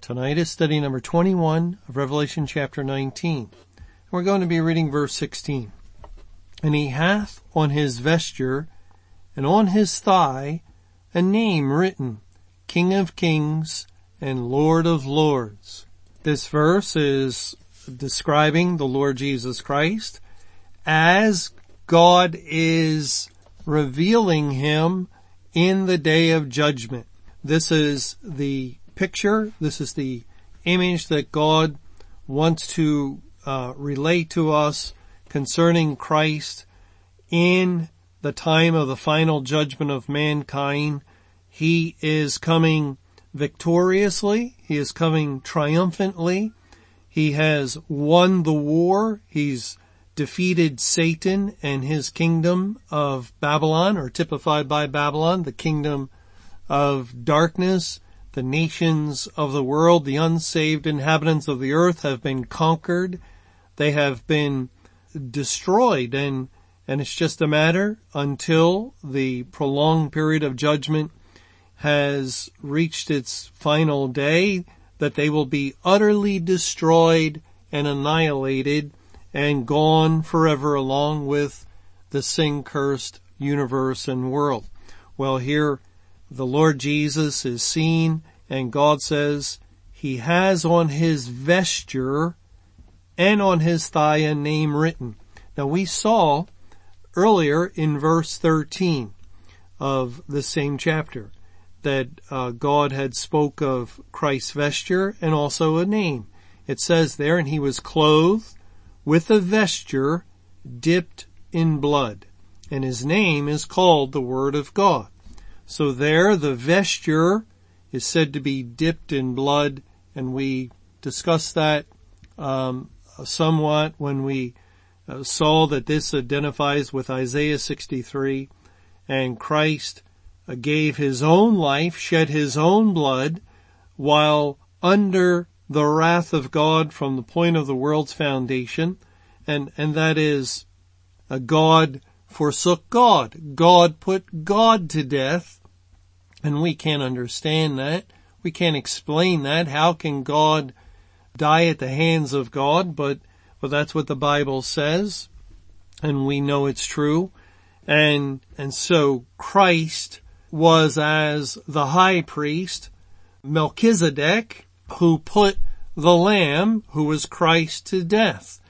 Tonight is study number 21 of Revelation chapter 19. We're going to be reading verse 16. And he hath on his vesture and on his thigh a name written, King of Kings and Lord of Lords. This verse is describing the Lord Jesus Christ as God is revealing him in the day of judgment. This is the picture. This is the image that God wants to uh, relate to us concerning Christ in the time of the final judgment of mankind. He is coming victoriously. He is coming triumphantly. He has won the war. He's defeated Satan and his kingdom of Babylon or typified by Babylon, the kingdom of darkness the nations of the world, the unsaved inhabitants of the earth have been conquered. They have been destroyed and, and it's just a matter until the prolonged period of judgment has reached its final day that they will be utterly destroyed and annihilated and gone forever along with the sin cursed universe and world. Well here the Lord Jesus is seen and God says he has on his vesture and on his thigh a name written. Now we saw earlier in verse 13 of the same chapter that uh, God had spoke of Christ's vesture and also a name. It says there, and he was clothed with a vesture dipped in blood, and his name is called the Word of God. So there the vesture is said to be dipped in blood and we discussed that um, somewhat when we uh, saw that this identifies with Isaiah 63 and Christ uh, gave his own life, shed his own blood while under the wrath of God from the point of the world's foundation. And, and that is uh, God forsook God. God put God to death and we can't understand that. We can't explain that. How can God die at the hands of God? But, but that's what the Bible says. And we know it's true. And, and so Christ was as the high priest, Melchizedek, who put the lamb, who was Christ to death.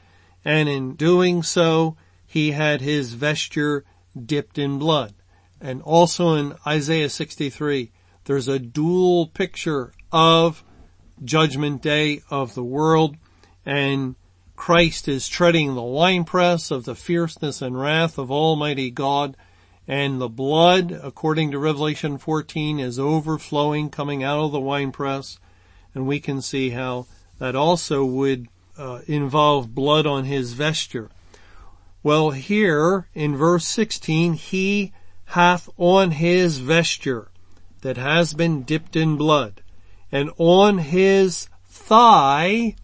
And in doing so, he had his vesture dipped in blood. And also in Isaiah 63, there's a dual picture of judgment day of the world and Christ is treading the winepress of the fierceness and wrath of Almighty God and the blood, according to Revelation 14, is overflowing coming out of the winepress and we can see how that also would uh, involve blood on his vesture. Well here in verse 16, he hath on his vesture that has been dipped in blood, and on his thigh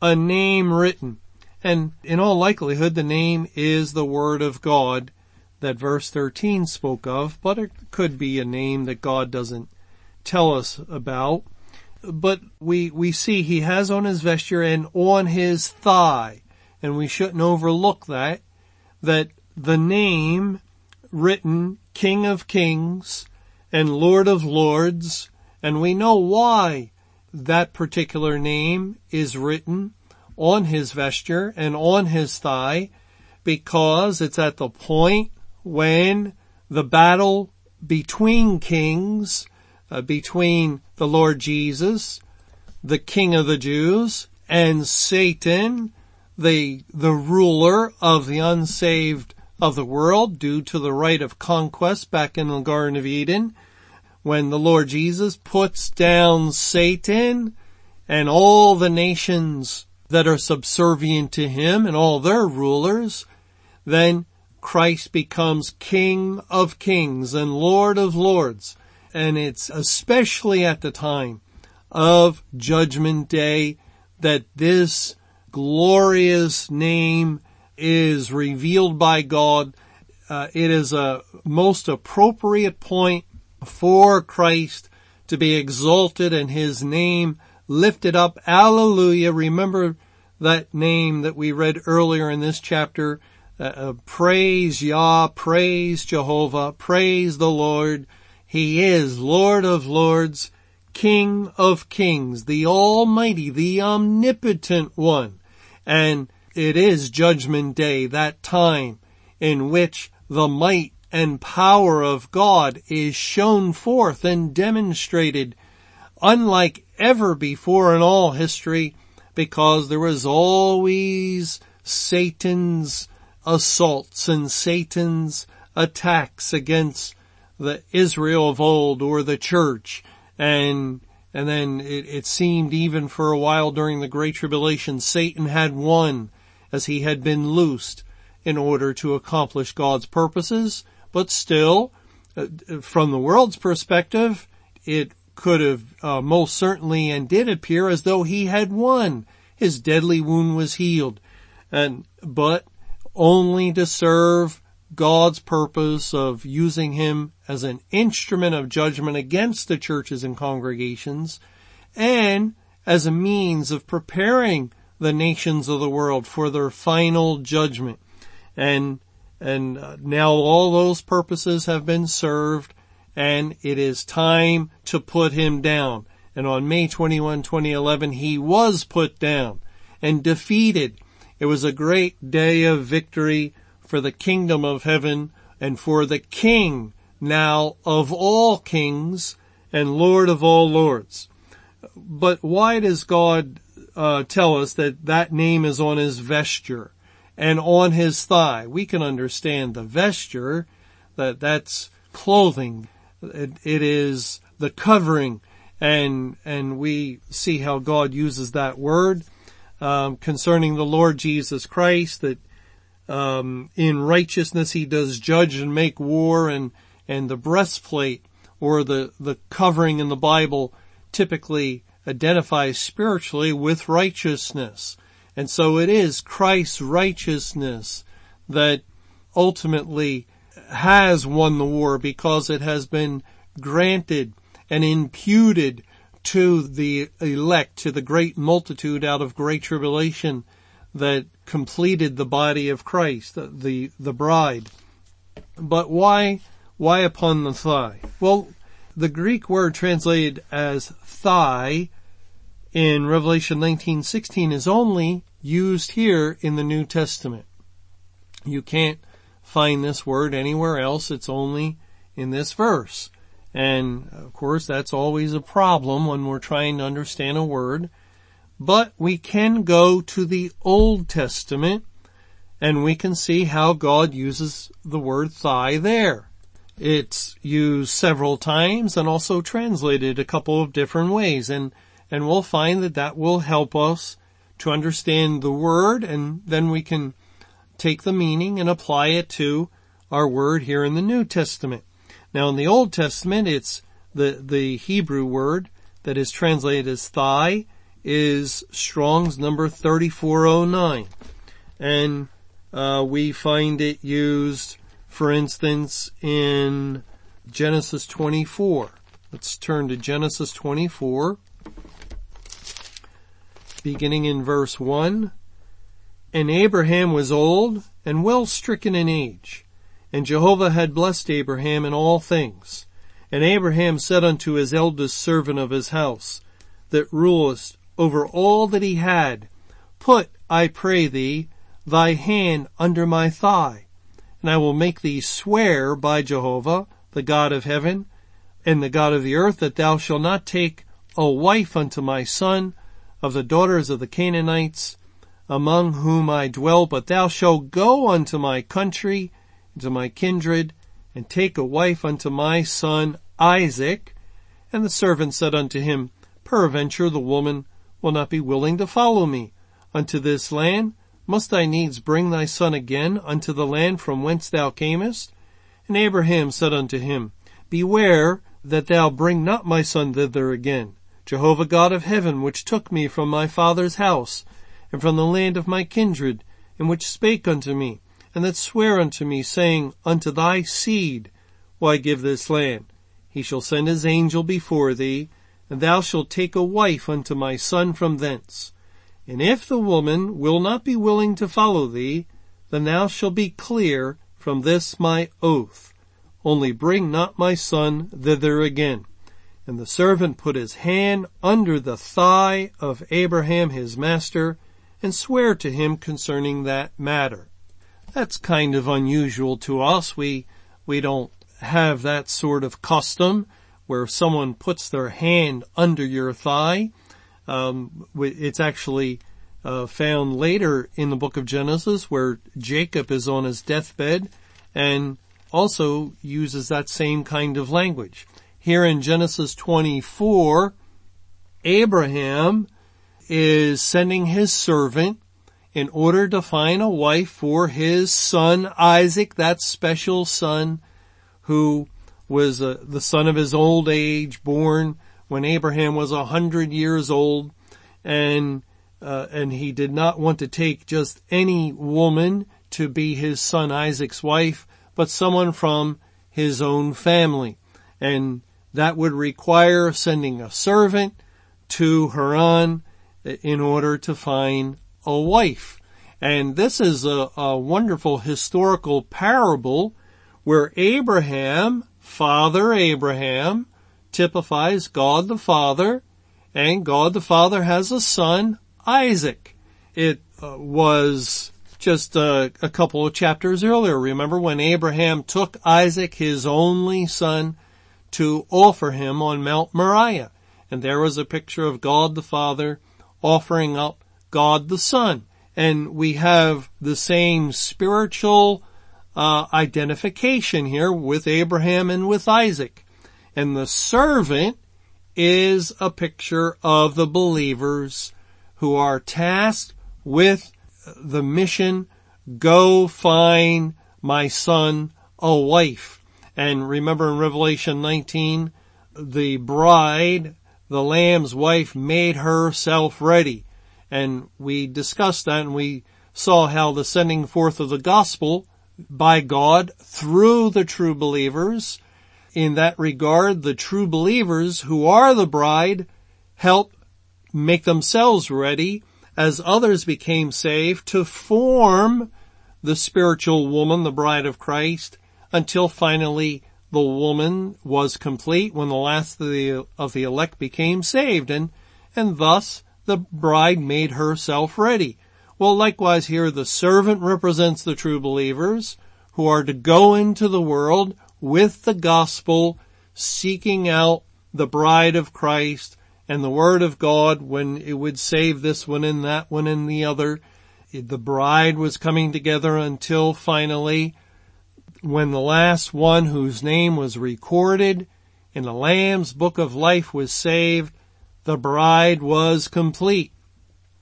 a name written. And in all likelihood the name is the word of God that verse 13 spoke of, but it could be a name that God doesn't tell us about. But we, we see he has on his vesture and on his thigh, and we shouldn't overlook that, that the name written King of Kings and Lord of Lords, and we know why that particular name is written on his vesture and on his thigh, because it's at the point when the battle between kings, uh, between the Lord Jesus, the King of the Jews, and Satan, the, the ruler of the unsaved of the world due to the right of conquest back in the Garden of Eden. When the Lord Jesus puts down Satan and all the nations that are subservient to him and all their rulers, then Christ becomes King of kings and Lord of lords. And it's especially at the time of Judgment Day that this glorious name is revealed by God. Uh, it is a most appropriate point for Christ to be exalted and his name lifted up. Alleluia. Remember that name that we read earlier in this chapter. Uh, uh, praise Yah, praise Jehovah, praise the Lord. He is Lord of Lords, King of Kings, the Almighty, the Omnipotent One. And it is Judgment Day, that time in which the might and power of God is shown forth and demonstrated unlike ever before in all history because there was always Satan's assaults and Satan's attacks against the Israel of old or the church. And and then it, it, seemed even for a while during the Great Tribulation Satan had won as he had been loosed in order to accomplish God's purposes but still uh, from the world's perspective it could have uh, most certainly and did appear as though he had won. His deadly wound was healed, and but only to serve God's purpose of using him as an instrument of judgment against the churches and congregations, and as a means of preparing the nations of the world for their final judgment. And and uh, now all those purposes have been served and it is time to put him down. And on May 21, 2011, he was put down and defeated. It was a great day of victory for the kingdom of heaven and for the king now of all kings and Lord of all lords. But why does God uh, tell us that that name is on his vesture and on his thigh? We can understand the vesture that that's clothing it, it is the covering and, and we see how God uses that word, um, concerning the Lord Jesus Christ that, um, in righteousness he does judge and make war and, and the breastplate or the, the covering in the Bible typically identifies spiritually with righteousness. And so it is Christ's righteousness that ultimately has won the war because it has been granted and imputed to the elect, to the great multitude out of great tribulation that completed the body of Christ, the, the, the bride. But why, why upon the thigh? Well, the Greek word translated as thigh in Revelation 19:16 is only used here in the New Testament. You can't find this word anywhere else. It's only in this verse. And of course that's always a problem when we're trying to understand a word. But we can go to the Old Testament and we can see how God uses the word thigh there. It's used several times and also translated a couple of different ways and, and we'll find that that will help us to understand the word and then we can take the meaning and apply it to our word here in the New Testament. Now in the Old Testament, it's the, the Hebrew word that is translated as thigh is Strong's number 3409. And, uh, we find it used, for instance, in Genesis 24. Let's turn to Genesis 24, beginning in verse 1. And Abraham was old and well stricken in age. And Jehovah had blessed Abraham in all things. And Abraham said unto his eldest servant of his house, that rulest over all that he had, Put, I pray thee, thy hand under my thigh, and I will make thee swear by Jehovah, the God of heaven, and the God of the earth, that thou shalt not take a wife unto my son of the daughters of the Canaanites, among whom I dwell, but thou shalt go unto my country, to my kindred, and take a wife unto my son Isaac. And the servant said unto him, Peradventure the woman will not be willing to follow me unto this land? Must I needs bring thy son again unto the land from whence thou camest? And Abraham said unto him, Beware that thou bring not my son thither again. Jehovah God of heaven, which took me from my father's house, and from the land of my kindred, and which spake unto me, and that sware unto me, saying, Unto thy seed will I give this land. He shall send his angel before thee, and thou shalt take a wife unto my son from thence. And if the woman will not be willing to follow thee, then thou shalt be clear from this my oath. Only bring not my son thither again. And the servant put his hand under the thigh of Abraham his master and sware to him concerning that matter. That's kind of unusual to us. We, we don't have that sort of custom where someone puts their hand under your thigh. Um, it's actually uh, found later in the book of Genesis where Jacob is on his deathbed and also uses that same kind of language. Here in Genesis 24, Abraham is sending his servant in order to find a wife for his son Isaac, that special son who was uh, the son of his old age, born when Abraham was a hundred years old, and uh, and he did not want to take just any woman to be his son Isaac's wife, but someone from his own family, and that would require sending a servant to Haran in order to find a wife. And this is a, a wonderful historical parable where Abraham, Father Abraham, typifies God the Father, and God the Father has a son, Isaac. It uh, was just a, a couple of chapters earlier. Remember when Abraham took Isaac, his only son, to offer him on Mount Moriah. And there was a picture of God the Father offering up God the Son. And we have the same spiritual uh, identification here with Abraham and with Isaac. And the servant is a picture of the believers who are tasked with the mission, go find my son a wife. And remember in Revelation 19, the bride, the lamb's wife made herself ready. And we discussed that and we saw how the sending forth of the gospel by God through the true believers. In that regard, the true believers who are the bride help make themselves ready as others became saved to form the spiritual woman, the bride of Christ, until finally the woman was complete when the last of the, of the elect became saved and, and thus the bride made herself ready. Well, likewise here, the servant represents the true believers who are to go into the world with the gospel, seeking out the bride of Christ and the word of God when it would save this one and that one and the other. The bride was coming together until finally, when the last one whose name was recorded in the Lamb's book of life was saved, the bride was complete.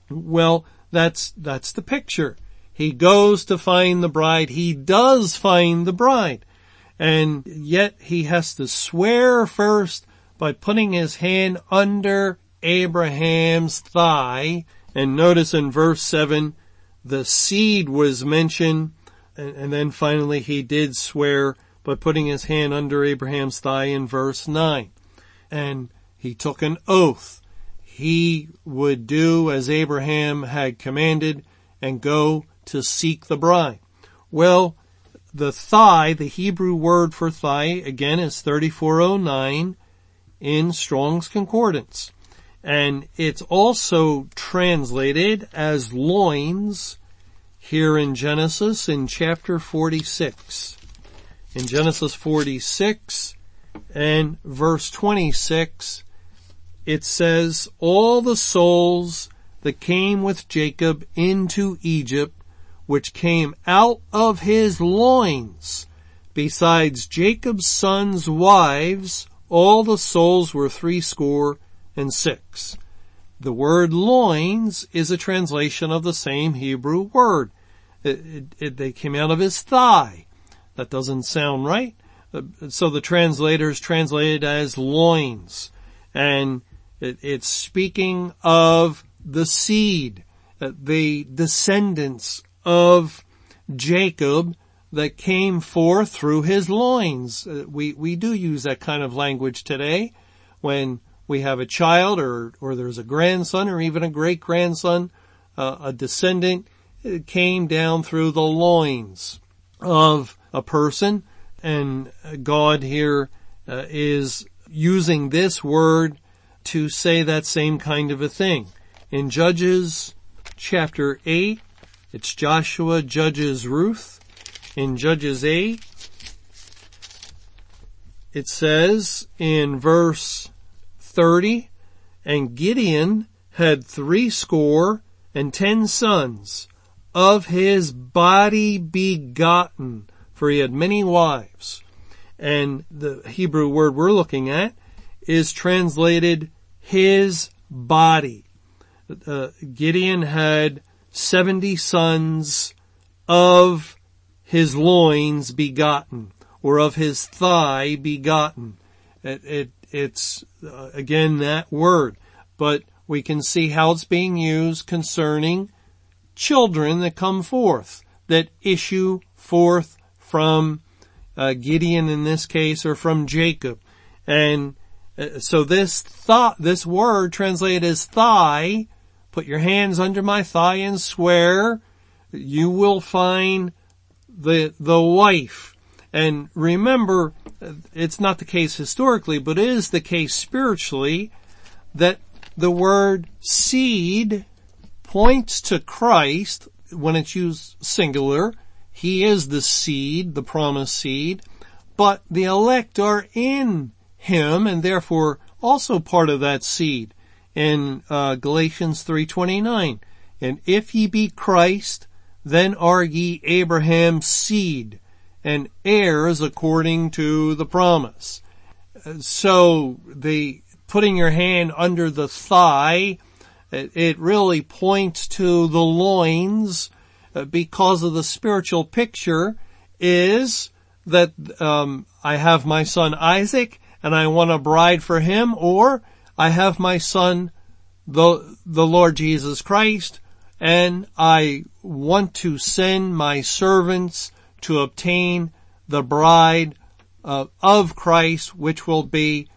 Well, that's, that's the picture. He goes to find the bride. He does find the bride. And yet he has to swear first by putting his hand under Abraham's thigh. And notice in verse seven, the seed was mentioned. And, and then finally he did swear by putting his hand under Abraham's thigh in verse nine. And he took an oath he would do as Abraham had commanded and go to seek the bride. Well, the thigh, the Hebrew word for thigh, again is 3409 in Strong's Concordance. And it's also translated as loins here in Genesis in chapter 46. In Genesis 46 and verse 26, it says, all the souls that came with Jacob into Egypt, which came out of his loins, besides Jacob's sons' wives, all the souls were threescore and six. the word loins is a translation of the same Hebrew word. It, it, it, they came out of his thigh. That doesn't sound right. Uh, so the translators translated as loins. And it's speaking of the seed, uh, the descendants of Jacob that came forth through his loins. Uh, we, we do use that kind of language today when we have a child or, or there's a grandson or even a great grandson, uh, a descendant came down through the loins of a person and God here uh, is using this word to say that same kind of a thing. In Judges chapter 8, it's Joshua judges Ruth. In Judges 8, it says in verse 30, and Gideon had three score and ten sons of his body begotten, for he had many wives. And the Hebrew word we're looking at is translated his body. Uh, Gideon had 70 sons of his loins begotten, or of his thigh begotten. It, it, it's, uh, again, that word. But we can see how it's being used concerning children that come forth, that issue forth from uh, Gideon in this case, or from Jacob. And so this thought, this word translated as thigh, put your hands under my thigh and swear, you will find the, the wife. And remember, it's not the case historically, but it is the case spiritually that the word seed points to Christ when it's used singular. He is the seed, the promised seed, but the elect are in him and therefore also part of that seed in uh, Galatians 3:29. And if ye be Christ, then are ye Abraham's seed and heirs according to the promise. So the putting your hand under the thigh, it, it really points to the loins uh, because of the spiritual picture is that um, I have my son Isaac and I want a bride for him, or I have my son, the, the Lord Jesus Christ, and I want to send my servants to obtain the bride uh, of Christ, which will be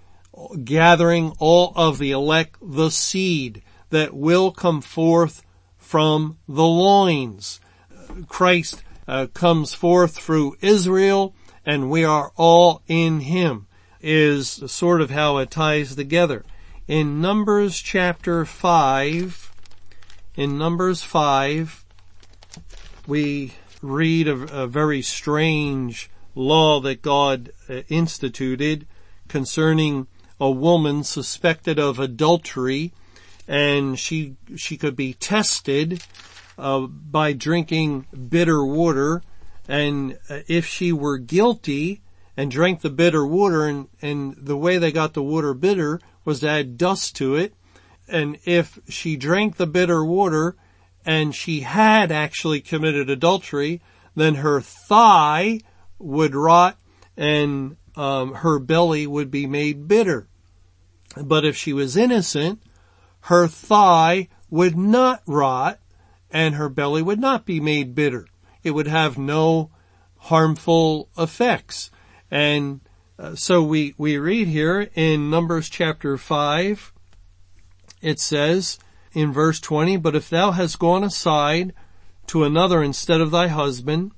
gathering all of the elect, the seed that will come forth from the loins. Christ uh, comes forth through Israel and we are all in him is sort of how it ties together. In Numbers chapter 5, in Numbers 5, we read a, a very strange law that God uh, instituted concerning a woman suspected of adultery and she, she could be tested uh, by drinking bitter water and uh, if she were guilty, and drank the bitter water and, and the way they got the water bitter was to add dust to it. And if she drank the bitter water and she had actually committed adultery, then her thigh would rot and um, her belly would be made bitter. But if she was innocent, her thigh would not rot and her belly would not be made bitter. It would have no harmful effects. And uh, so we, we read here in Numbers chapter 5, it says in verse 20, But if thou hast gone aside to another instead of thy husband,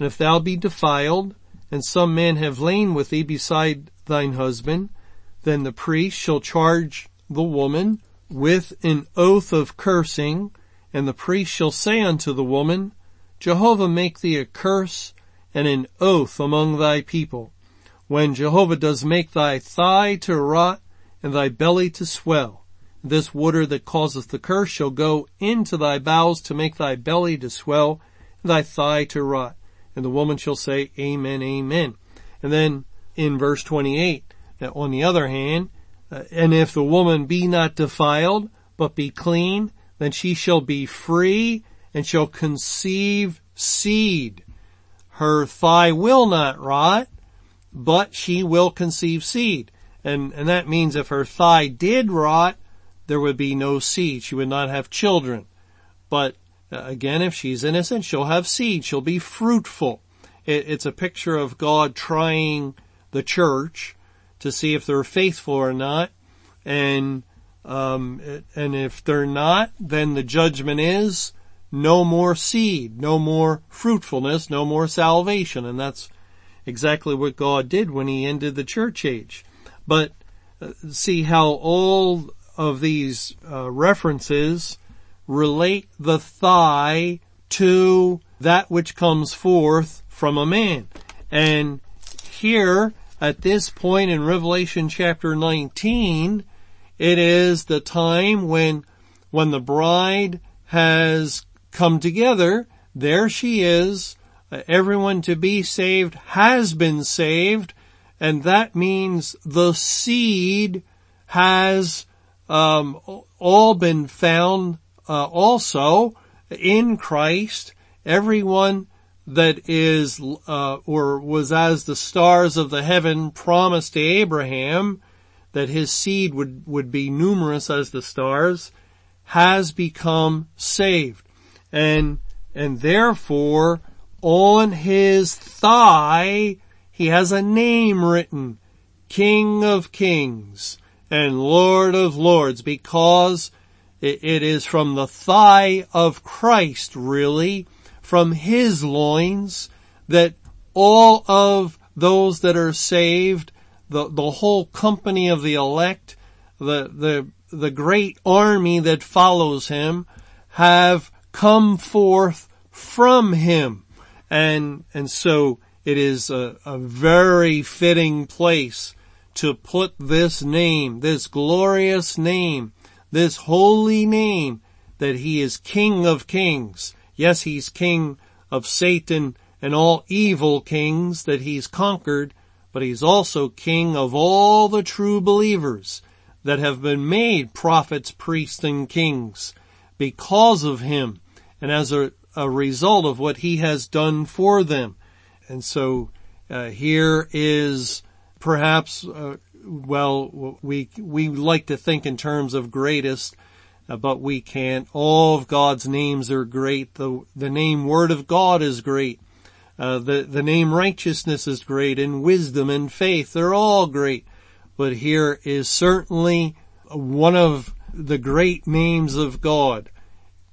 and if thou be defiled, and some man have lain with thee beside thine husband, then the priest shall charge the woman with an oath of cursing, and the priest shall say unto the woman, Jehovah make thee a curse and an oath among thy people when Jehovah does make thy thigh to rot and thy belly to swell. This water that causeth the curse shall go into thy bowels to make thy belly to swell and thy thigh to rot. And the woman shall say, Amen, Amen. And then in verse 28, on the other hand, uh, and if the woman be not defiled, but be clean, then she shall be free and shall conceive seed. Her thigh will not rot, but she will conceive seed. And, and that means if her thigh did rot, there would be no seed. She would not have children. But uh, again, if she's innocent, she'll have seed. She'll be fruitful. It, it's a picture of God trying the church to see if they're faithful or not. And, um, and if they're not, then the judgment is no more seed, no more fruitfulness, no more salvation. And that's exactly what God did when he ended the church age. But uh, see how all of these uh, references relate the thigh to that which comes forth from a man. And here, at this point in Revelation chapter 19, it is the time when, when the bride has come together. There she is. Everyone to be saved has been saved. And that means the seed has um, all been found uh, also in Christ. Everyone that is uh, or was as the stars of the heaven promised to Abraham that his seed would would be numerous as the stars has become saved and, and therefore on his thigh he has a name written, King of Kings and Lord of Lords because it is from the thigh of Christ really, from his loins that all of those that are saved, the, the whole company of the elect, the, the, the great army that follows him have come forth from him. And, and so it is a, a very fitting place to put this name, this glorious name, this holy name that he is King of kings. Yes, he's King of Satan and all evil kings that he's conquered, but he's also King of all the true believers that have been made prophets, priests, and kings because of him and as a, a result of what he has done for them. And so uh, here is perhaps, uh, well, we we like to think in terms of greatest, uh, but we can't. All of God's names are great. The the name Word of God is great. Uh, the the name righteousness is great, and wisdom and faith they're all great. But here is certainly one of the great names of God,